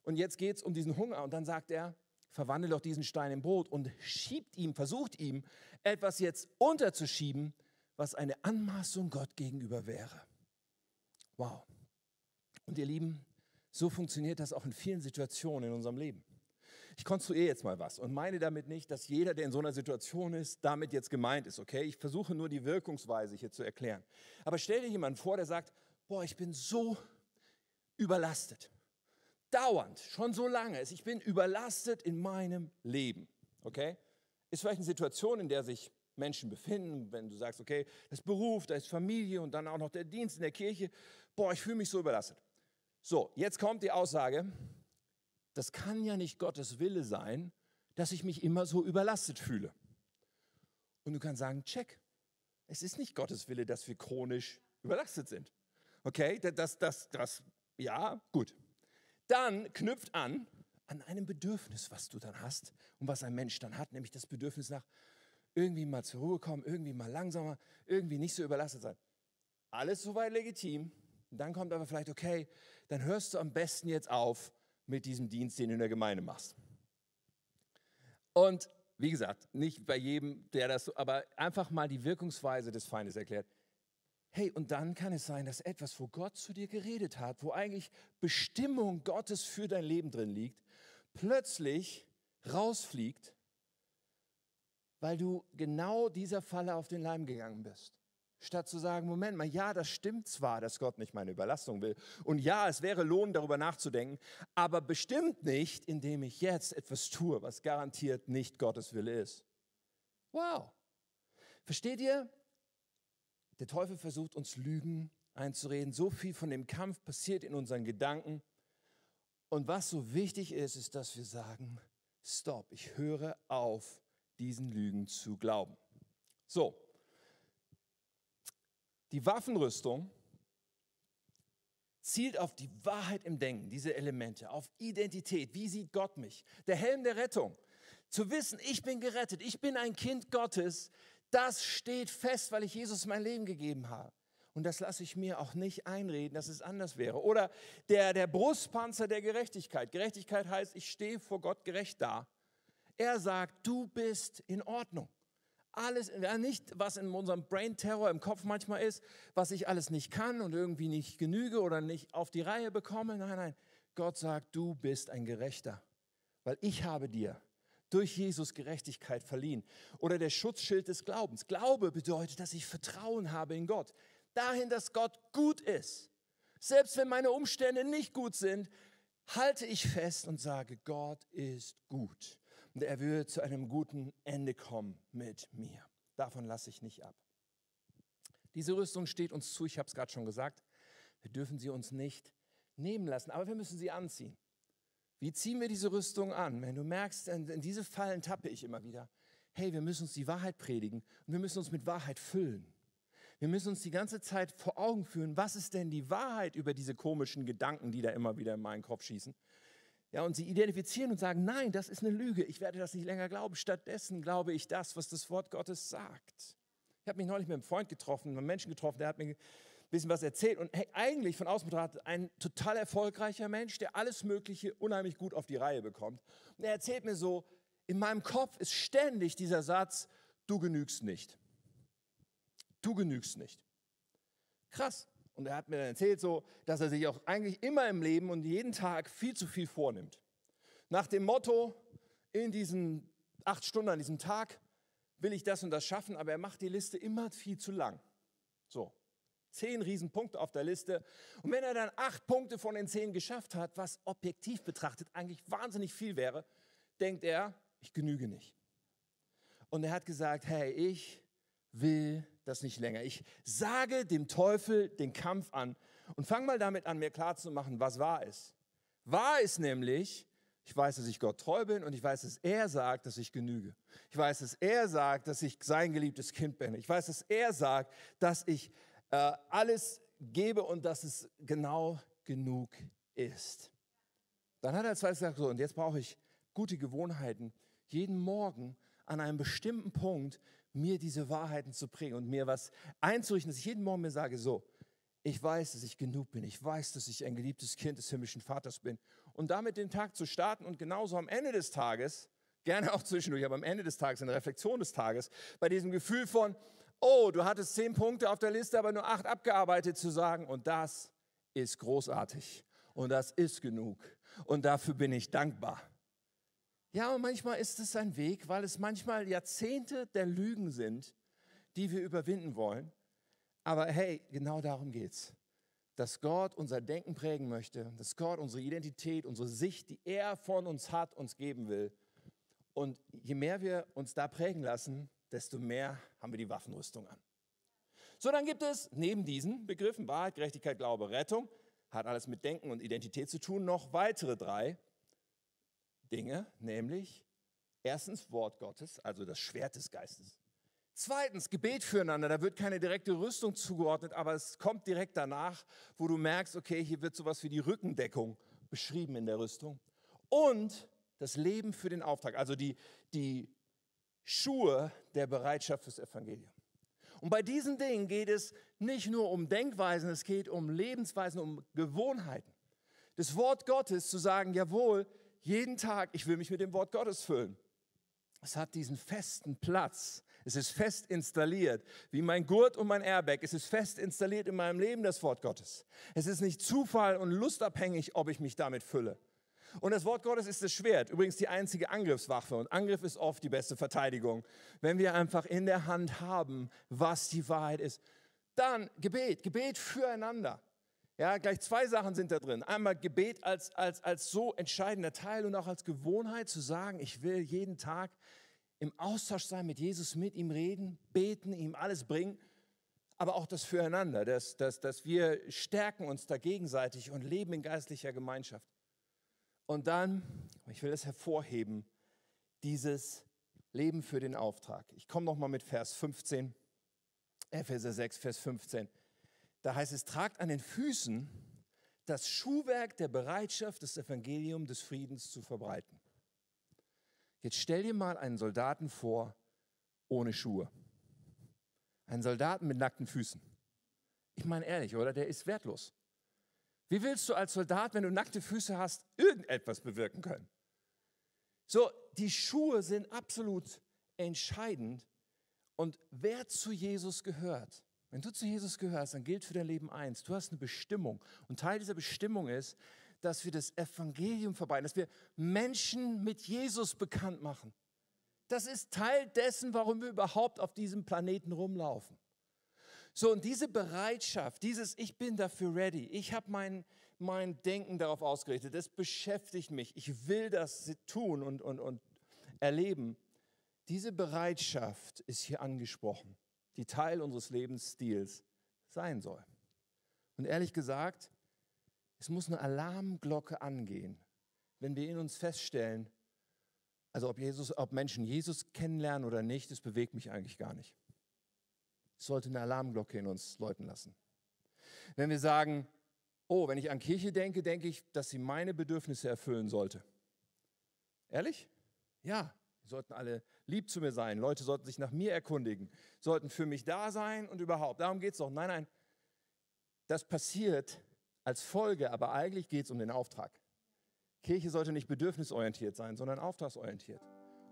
Und jetzt geht es um diesen Hunger. Und dann sagt er, verwandle doch diesen Stein in Brot und schiebt ihm, versucht ihm, etwas jetzt unterzuschieben, was eine Anmaßung Gott gegenüber wäre. Wow. Und ihr Lieben, so funktioniert das auch in vielen Situationen in unserem Leben. Ich konstruiere jetzt mal was und meine damit nicht, dass jeder, der in so einer Situation ist, damit jetzt gemeint ist, okay? Ich versuche nur die Wirkungsweise hier zu erklären. Aber stell dir jemanden vor, der sagt, boah, ich bin so überlastet. Dauernd, schon so lange. Ich bin überlastet in meinem Leben, okay? Ist vielleicht eine Situation, in der sich Menschen befinden, wenn du sagst, okay, das Beruf, da ist Familie und dann auch noch der Dienst in der Kirche. Boah, ich fühle mich so überlastet. So, jetzt kommt die Aussage, das kann ja nicht Gottes Wille sein, dass ich mich immer so überlastet fühle. Und du kannst sagen, check, es ist nicht Gottes Wille, dass wir chronisch überlastet sind. Okay, das, das, das, ja, gut. Dann knüpft an an einem Bedürfnis, was du dann hast und was ein Mensch dann hat, nämlich das Bedürfnis nach irgendwie mal zur Ruhe kommen, irgendwie mal langsamer, irgendwie nicht so überlastet sein. Alles soweit legitim. dann kommt aber vielleicht, okay, dann hörst du am besten jetzt auf mit diesem Dienst, den du in der Gemeinde machst. Und wie gesagt, nicht bei jedem, der das, aber einfach mal die Wirkungsweise des Feindes erklärt. Hey, und dann kann es sein, dass etwas, wo Gott zu dir geredet hat, wo eigentlich Bestimmung Gottes für dein Leben drin liegt, plötzlich rausfliegt weil du genau dieser Falle auf den Leim gegangen bist. Statt zu sagen, Moment mal, ja, das stimmt zwar, dass Gott nicht meine Überlastung will. Und ja, es wäre lohnend, darüber nachzudenken, aber bestimmt nicht, indem ich jetzt etwas tue, was garantiert nicht Gottes Wille ist. Wow. Versteht ihr? Der Teufel versucht uns Lügen einzureden. So viel von dem Kampf passiert in unseren Gedanken. Und was so wichtig ist, ist, dass wir sagen, stopp, ich höre auf, diesen Lügen zu glauben. So, die Waffenrüstung zielt auf die Wahrheit im Denken, diese Elemente, auf Identität. Wie sieht Gott mich? Der Helm der Rettung. Zu wissen, ich bin gerettet, ich bin ein Kind Gottes, das steht fest, weil ich Jesus mein Leben gegeben habe. Und das lasse ich mir auch nicht einreden, dass es anders wäre. Oder der, der Brustpanzer der Gerechtigkeit. Gerechtigkeit heißt, ich stehe vor Gott gerecht da. Er sagt, du bist in Ordnung. Alles, ja, nicht was in unserem Brain Terror im Kopf manchmal ist, was ich alles nicht kann und irgendwie nicht genüge oder nicht auf die Reihe bekomme. Nein, nein. Gott sagt, du bist ein Gerechter, weil ich habe dir durch Jesus Gerechtigkeit verliehen. Oder der Schutzschild des Glaubens. Glaube bedeutet, dass ich Vertrauen habe in Gott. Dahin, dass Gott gut ist. Selbst wenn meine Umstände nicht gut sind, halte ich fest und sage, Gott ist gut und er wird zu einem guten Ende kommen mit mir. Davon lasse ich nicht ab. Diese Rüstung steht uns zu, ich habe es gerade schon gesagt. Wir dürfen sie uns nicht nehmen lassen, aber wir müssen sie anziehen. Wie ziehen wir diese Rüstung an? Wenn du merkst, in diese Fallen tappe ich immer wieder. Hey, wir müssen uns die Wahrheit predigen und wir müssen uns mit Wahrheit füllen. Wir müssen uns die ganze Zeit vor Augen führen, was ist denn die Wahrheit über diese komischen Gedanken, die da immer wieder in meinen Kopf schießen. Ja, und sie identifizieren und sagen, nein, das ist eine Lüge, ich werde das nicht länger glauben. Stattdessen glaube ich das, was das Wort Gottes sagt. Ich habe mich neulich mit einem Freund getroffen, mit einem Menschen getroffen, der hat mir ein bisschen was erzählt. Und hey, eigentlich von außen betrachtet ein total erfolgreicher Mensch, der alles Mögliche unheimlich gut auf die Reihe bekommt. Und er erzählt mir so, in meinem Kopf ist ständig dieser Satz, du genügst nicht. Du genügst nicht. Krass. Und er hat mir dann erzählt, so, dass er sich auch eigentlich immer im Leben und jeden Tag viel zu viel vornimmt. Nach dem Motto, in diesen acht Stunden an diesem Tag will ich das und das schaffen, aber er macht die Liste immer viel zu lang. So, zehn Riesenpunkte auf der Liste. Und wenn er dann acht Punkte von den zehn geschafft hat, was objektiv betrachtet eigentlich wahnsinnig viel wäre, denkt er, ich genüge nicht. Und er hat gesagt, hey, ich will das nicht länger. Ich sage dem Teufel den Kampf an und fange mal damit an, mir klarzumachen, was wahr ist. Wahr ist nämlich, ich weiß, dass ich Gott treu bin und ich weiß, dass er sagt, dass ich genüge. Ich weiß, dass er sagt, dass ich sein geliebtes Kind bin. Ich weiß, dass er sagt, dass ich äh, alles gebe und dass es genau genug ist. Dann hat er zweites gesagt, so, und jetzt brauche ich gute Gewohnheiten, jeden Morgen an einem bestimmten Punkt mir diese Wahrheiten zu prägen und mir was einzurichten, dass ich jeden Morgen mir sage, so, ich weiß, dass ich genug bin. Ich weiß, dass ich ein geliebtes Kind des himmlischen Vaters bin. Und damit den Tag zu starten und genauso am Ende des Tages, gerne auch zwischendurch, aber am Ende des Tages, in der Reflexion des Tages, bei diesem Gefühl von, oh, du hattest zehn Punkte auf der Liste, aber nur acht abgearbeitet zu sagen, und das ist großartig. Und das ist genug. Und dafür bin ich dankbar. Ja, und manchmal ist es ein Weg, weil es manchmal Jahrzehnte der Lügen sind, die wir überwinden wollen. Aber hey, genau darum geht's. Dass Gott unser Denken prägen möchte, dass Gott unsere Identität, unsere Sicht, die er von uns hat, uns geben will. Und je mehr wir uns da prägen lassen, desto mehr haben wir die Waffenrüstung an. So, dann gibt es neben diesen Begriffen Wahrheit, Gerechtigkeit, Glaube, Rettung, hat alles mit Denken und Identität zu tun, noch weitere drei Dinge, nämlich erstens Wort Gottes, also das Schwert des Geistes. Zweitens Gebet füreinander, da wird keine direkte Rüstung zugeordnet, aber es kommt direkt danach, wo du merkst, okay, hier wird sowas wie die Rückendeckung beschrieben in der Rüstung. Und das Leben für den Auftrag, also die, die Schuhe der Bereitschaft fürs Evangelium. Und bei diesen Dingen geht es nicht nur um Denkweisen, es geht um Lebensweisen, um Gewohnheiten. Das Wort Gottes zu sagen, jawohl, jeden Tag, ich will mich mit dem Wort Gottes füllen. Es hat diesen festen Platz. Es ist fest installiert, wie mein Gurt und mein Airbag. Es ist fest installiert in meinem Leben, das Wort Gottes. Es ist nicht Zufall und lustabhängig, ob ich mich damit fülle. Und das Wort Gottes ist das Schwert, übrigens die einzige Angriffswaffe. Und Angriff ist oft die beste Verteidigung, wenn wir einfach in der Hand haben, was die Wahrheit ist. Dann Gebet, Gebet füreinander. Ja, gleich zwei Sachen sind da drin. Einmal Gebet als, als, als so entscheidender Teil und auch als Gewohnheit zu sagen, ich will jeden Tag im Austausch sein mit Jesus, mit ihm reden, beten, ihm alles bringen. Aber auch das Füreinander, dass, dass, dass wir stärken uns da gegenseitig und leben in geistlicher Gemeinschaft. Und dann, ich will es hervorheben, dieses Leben für den Auftrag. Ich komme nochmal mit Vers 15, Epheser 6, Vers 15. Da heißt es, tragt an den Füßen das Schuhwerk der Bereitschaft, das Evangelium des Friedens zu verbreiten. Jetzt stell dir mal einen Soldaten vor ohne Schuhe. Einen Soldaten mit nackten Füßen. Ich meine ehrlich, oder? Der ist wertlos. Wie willst du als Soldat, wenn du nackte Füße hast, irgendetwas bewirken können? So, die Schuhe sind absolut entscheidend. Und wer zu Jesus gehört, wenn du zu Jesus gehörst, dann gilt für dein Leben eins. Du hast eine Bestimmung. Und Teil dieser Bestimmung ist, dass wir das Evangelium verbreiten, dass wir Menschen mit Jesus bekannt machen. Das ist Teil dessen, warum wir überhaupt auf diesem Planeten rumlaufen. So, und diese Bereitschaft, dieses Ich bin dafür ready, ich habe mein, mein Denken darauf ausgerichtet, das beschäftigt mich, ich will das tun und, und, und erleben. Diese Bereitschaft ist hier angesprochen, die Teil unseres Lebensstils sein soll. Und ehrlich gesagt, es muss eine Alarmglocke angehen, wenn wir in uns feststellen, also ob, Jesus, ob Menschen Jesus kennenlernen oder nicht, das bewegt mich eigentlich gar nicht sollte eine Alarmglocke in uns läuten lassen. Wenn wir sagen, oh, wenn ich an Kirche denke, denke ich, dass sie meine Bedürfnisse erfüllen sollte. Ehrlich? Ja, sollten alle lieb zu mir sein. Leute sollten sich nach mir erkundigen, sollten für mich da sein und überhaupt. Darum geht es doch. Nein, nein. Das passiert als Folge, aber eigentlich geht es um den Auftrag. Kirche sollte nicht bedürfnisorientiert sein, sondern auftragsorientiert.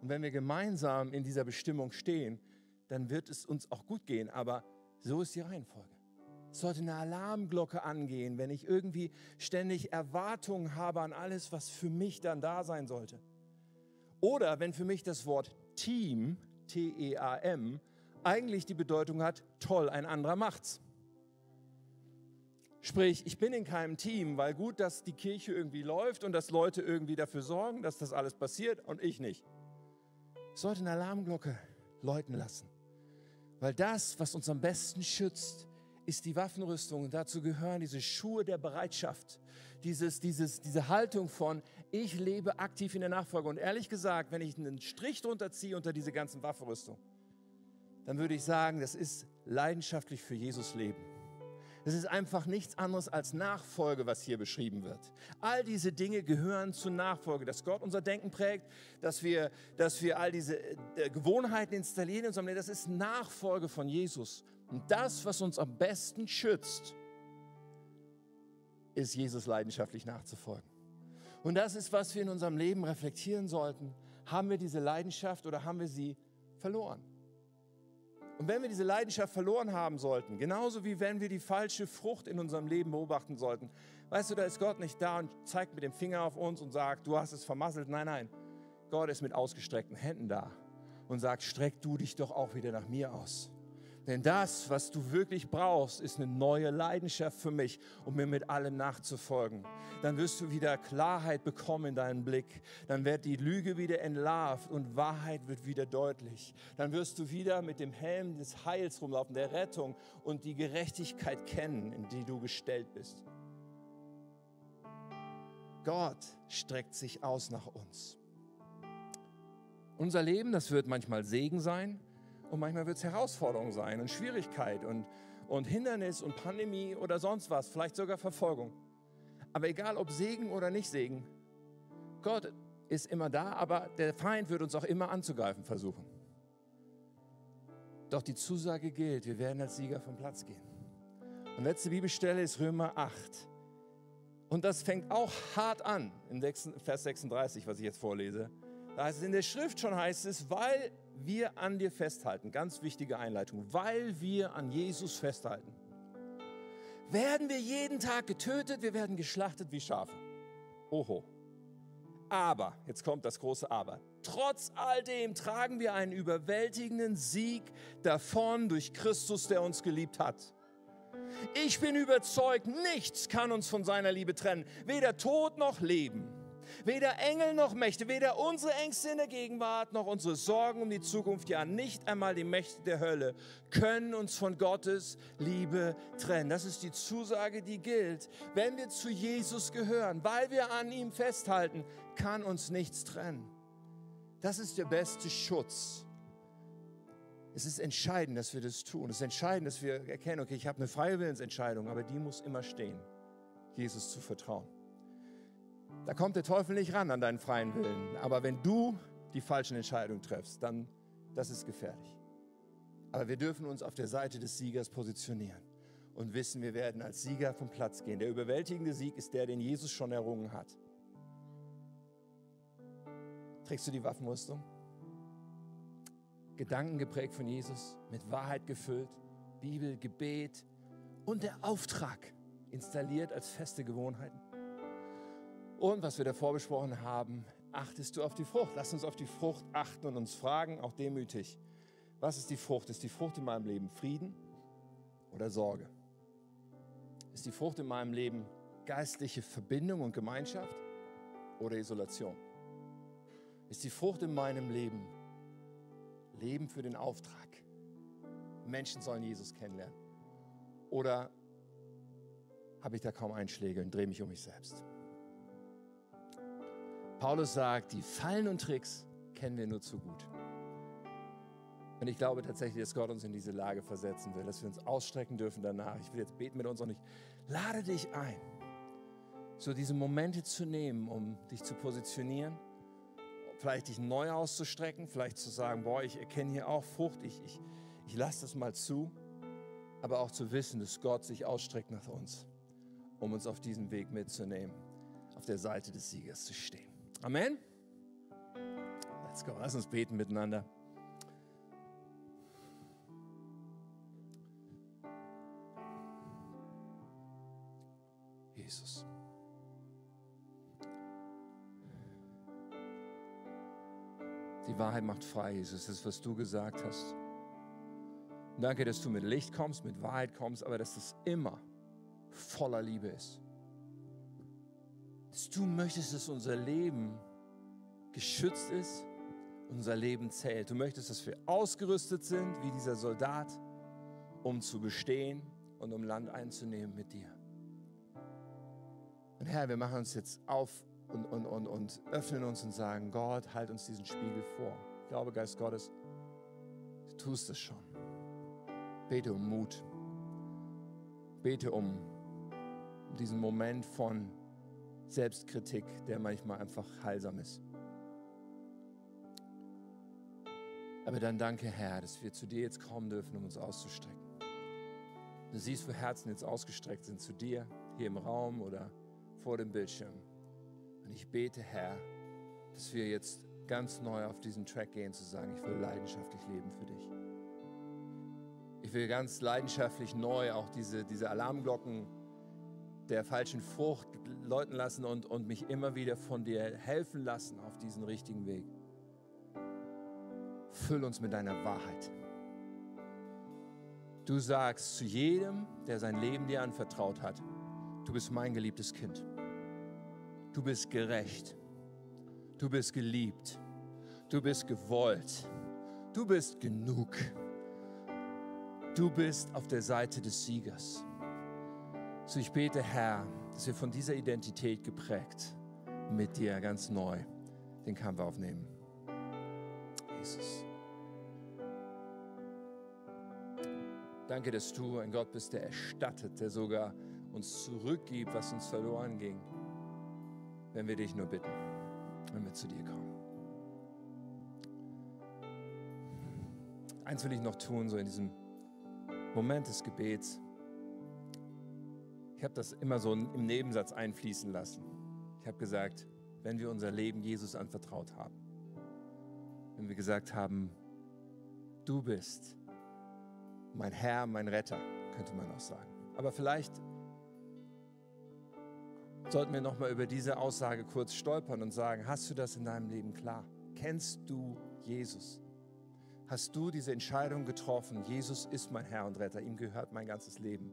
Und wenn wir gemeinsam in dieser Bestimmung stehen, dann wird es uns auch gut gehen. Aber so ist die Reihenfolge. Es sollte eine Alarmglocke angehen, wenn ich irgendwie ständig Erwartungen habe an alles, was für mich dann da sein sollte. Oder wenn für mich das Wort Team, T-E-A-M, eigentlich die Bedeutung hat, toll, ein anderer macht's. Sprich, ich bin in keinem Team, weil gut, dass die Kirche irgendwie läuft und dass Leute irgendwie dafür sorgen, dass das alles passiert und ich nicht. Es sollte eine Alarmglocke läuten lassen. Weil das, was uns am besten schützt, ist die Waffenrüstung. Und dazu gehören diese Schuhe der Bereitschaft, dieses, dieses, diese Haltung von, ich lebe aktiv in der Nachfolge. Und ehrlich gesagt, wenn ich einen Strich drunter ziehe unter diese ganzen Waffenrüstung, dann würde ich sagen, das ist leidenschaftlich für Jesus leben. Es ist einfach nichts anderes als Nachfolge, was hier beschrieben wird. All diese Dinge gehören zur Nachfolge, dass Gott unser Denken prägt, dass wir, dass wir all diese äh, Gewohnheiten installieren in unserem Leben. Das ist Nachfolge von Jesus. Und das, was uns am besten schützt, ist Jesus leidenschaftlich nachzufolgen. Und das ist, was wir in unserem Leben reflektieren sollten. Haben wir diese Leidenschaft oder haben wir sie verloren? Und wenn wir diese Leidenschaft verloren haben sollten, genauso wie wenn wir die falsche Frucht in unserem Leben beobachten sollten, weißt du, da ist Gott nicht da und zeigt mit dem Finger auf uns und sagt, du hast es vermasselt. Nein, nein. Gott ist mit ausgestreckten Händen da und sagt, streck du dich doch auch wieder nach mir aus. Denn das, was du wirklich brauchst, ist eine neue Leidenschaft für mich, um mir mit allem nachzufolgen. Dann wirst du wieder Klarheit bekommen in deinem Blick. Dann wird die Lüge wieder entlarvt und Wahrheit wird wieder deutlich. Dann wirst du wieder mit dem Helm des Heils rumlaufen, der Rettung und die Gerechtigkeit kennen, in die du gestellt bist. Gott streckt sich aus nach uns. Unser Leben, das wird manchmal Segen sein, und manchmal wird es Herausforderung sein und Schwierigkeit und, und Hindernis und Pandemie oder sonst was, vielleicht sogar Verfolgung. Aber egal ob Segen oder nicht Segen, Gott ist immer da, aber der Feind wird uns auch immer anzugreifen versuchen. Doch die Zusage gilt, wir werden als Sieger vom Platz gehen. Und letzte Bibelstelle ist Römer 8. Und das fängt auch hart an, in Vers 36, was ich jetzt vorlese. Da heißt es in der Schrift schon heißt es, weil wir an dir festhalten, ganz wichtige Einleitung, weil wir an Jesus festhalten, werden wir jeden Tag getötet, wir werden geschlachtet wie Schafe. Oho. Aber, jetzt kommt das große Aber, trotz all dem tragen wir einen überwältigenden Sieg davon durch Christus, der uns geliebt hat. Ich bin überzeugt, nichts kann uns von seiner Liebe trennen, weder Tod noch Leben Weder Engel noch Mächte, weder unsere Ängste in der Gegenwart noch unsere Sorgen um die Zukunft, ja nicht einmal die Mächte der Hölle können uns von Gottes Liebe trennen. Das ist die Zusage, die gilt. Wenn wir zu Jesus gehören, weil wir an ihm festhalten, kann uns nichts trennen. Das ist der beste Schutz. Es ist entscheidend, dass wir das tun. Es ist entscheidend, dass wir erkennen, okay, ich habe eine freie Willensentscheidung, aber die muss immer stehen, Jesus zu vertrauen. Da kommt der Teufel nicht ran an deinen freien Willen. Aber wenn du die falschen Entscheidungen triffst, dann das ist gefährlich. Aber wir dürfen uns auf der Seite des Siegers positionieren und wissen, wir werden als Sieger vom Platz gehen. Der überwältigende Sieg ist der, den Jesus schon errungen hat. Trägst du die Waffenrüstung? Gedanken geprägt von Jesus, mit Wahrheit gefüllt, Bibel, Gebet und der Auftrag installiert als feste Gewohnheiten. Und was wir davor besprochen haben, achtest du auf die Frucht. Lass uns auf die Frucht achten und uns fragen, auch demütig, was ist die Frucht? Ist die Frucht in meinem Leben Frieden oder Sorge? Ist die Frucht in meinem Leben geistliche Verbindung und Gemeinschaft oder Isolation? Ist die Frucht in meinem Leben Leben für den Auftrag? Menschen sollen Jesus kennenlernen. Oder habe ich da kaum Einschläge und drehe mich um mich selbst? Paulus sagt, die Fallen und Tricks kennen wir nur zu gut. Und ich glaube tatsächlich, dass Gott uns in diese Lage versetzen will, dass wir uns ausstrecken dürfen danach. Ich will jetzt beten mit uns und ich lade dich ein, so diese Momente zu nehmen, um dich zu positionieren, vielleicht dich neu auszustrecken, vielleicht zu sagen, boah, ich erkenne hier auch Frucht, ich, ich, ich lasse das mal zu, aber auch zu wissen, dass Gott sich ausstreckt nach uns, um uns auf diesem Weg mitzunehmen, auf der Seite des Siegers zu stehen. Amen. Let's go. Lass uns beten miteinander. Jesus. Die Wahrheit macht frei, Jesus. Das was du gesagt hast. Danke, dass du mit Licht kommst, mit Wahrheit kommst, aber dass es immer voller Liebe ist dass du möchtest, dass unser Leben geschützt ist, unser Leben zählt. Du möchtest, dass wir ausgerüstet sind wie dieser Soldat, um zu bestehen und um Land einzunehmen mit dir. Und Herr, wir machen uns jetzt auf und, und, und, und öffnen uns und sagen, Gott, halt uns diesen Spiegel vor. Ich glaube, Geist Gottes, du tust es schon. Bete um Mut. Bete um diesen Moment von Selbstkritik, der manchmal einfach heilsam ist. Aber dann danke, Herr, dass wir zu dir jetzt kommen dürfen, um uns auszustrecken. Du siehst, wo Herzen jetzt ausgestreckt sind zu dir, hier im Raum oder vor dem Bildschirm. Und ich bete, Herr, dass wir jetzt ganz neu auf diesen Track gehen, zu sagen, ich will leidenschaftlich leben für dich. Ich will ganz leidenschaftlich neu auch diese, diese Alarmglocken der falschen Frucht läuten lassen und, und mich immer wieder von dir helfen lassen auf diesen richtigen Weg. Füll uns mit deiner Wahrheit. Du sagst zu jedem, der sein Leben dir anvertraut hat, du bist mein geliebtes Kind. Du bist gerecht. Du bist geliebt. Du bist gewollt. Du bist genug. Du bist auf der Seite des Siegers. So ich bete, Herr, dass wir von dieser Identität geprägt mit dir ganz neu den Kampf aufnehmen. Jesus. Danke, dass du ein Gott bist, der erstattet, der sogar uns zurückgibt, was uns verloren ging, wenn wir dich nur bitten, wenn wir zu dir kommen. Eins will ich noch tun, so in diesem Moment des Gebets. Ich habe das immer so im Nebensatz einfließen lassen. Ich habe gesagt, wenn wir unser Leben Jesus anvertraut haben, wenn wir gesagt haben, du bist mein Herr, mein Retter, könnte man auch sagen. Aber vielleicht sollten wir nochmal über diese Aussage kurz stolpern und sagen, hast du das in deinem Leben klar? Kennst du Jesus? Hast du diese Entscheidung getroffen, Jesus ist mein Herr und Retter, ihm gehört mein ganzes Leben.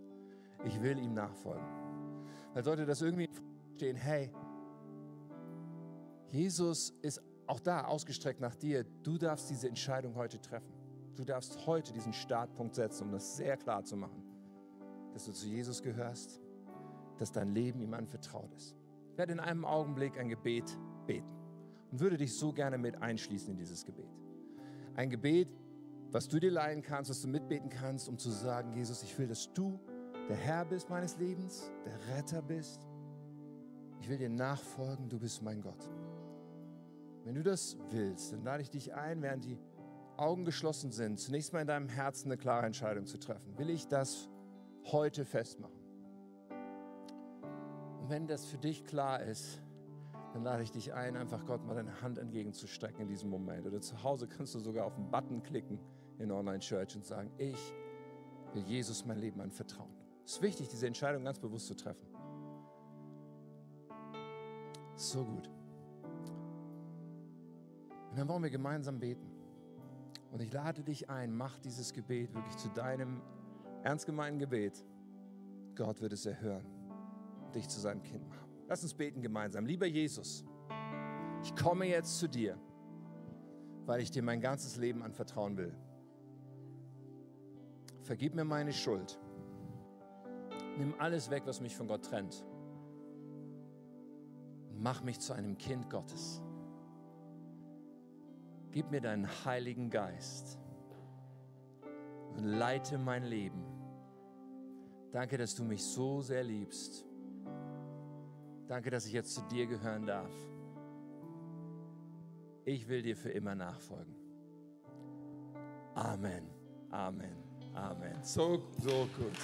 Ich will ihm nachfolgen. Weil sollte das irgendwie stehen, hey, Jesus ist auch da ausgestreckt nach dir. Du darfst diese Entscheidung heute treffen. Du darfst heute diesen Startpunkt setzen, um das sehr klar zu machen, dass du zu Jesus gehörst, dass dein Leben ihm anvertraut ist. Ich werde in einem Augenblick ein Gebet beten und würde dich so gerne mit einschließen in dieses Gebet. Ein Gebet, was du dir leihen kannst, was du mitbeten kannst, um zu sagen, Jesus, ich will, dass du der Herr bist meines Lebens, der Retter bist. Ich will dir nachfolgen, du bist mein Gott. Wenn du das willst, dann lade ich dich ein, während die Augen geschlossen sind, zunächst mal in deinem Herzen eine klare Entscheidung zu treffen. Will ich das heute festmachen? Und wenn das für dich klar ist, dann lade ich dich ein, einfach Gott mal deine Hand entgegenzustrecken in diesem Moment. Oder zu Hause kannst du sogar auf den Button klicken in Online Church und sagen, ich will Jesus mein Leben anvertrauen. Es ist wichtig, diese Entscheidung ganz bewusst zu treffen. So gut. Und dann wollen wir gemeinsam beten. Und ich lade dich ein, mach dieses Gebet wirklich zu deinem ernst gemeinten Gebet. Gott wird es erhören dich zu seinem Kind machen. Lass uns beten gemeinsam. Lieber Jesus, ich komme jetzt zu dir, weil ich dir mein ganzes Leben anvertrauen will. Vergib mir meine Schuld. Nimm alles weg, was mich von Gott trennt. Mach mich zu einem Kind Gottes. Gib mir deinen Heiligen Geist und leite mein Leben. Danke, dass du mich so sehr liebst. Danke, dass ich jetzt zu dir gehören darf. Ich will dir für immer nachfolgen. Amen, Amen, Amen. So, so gut.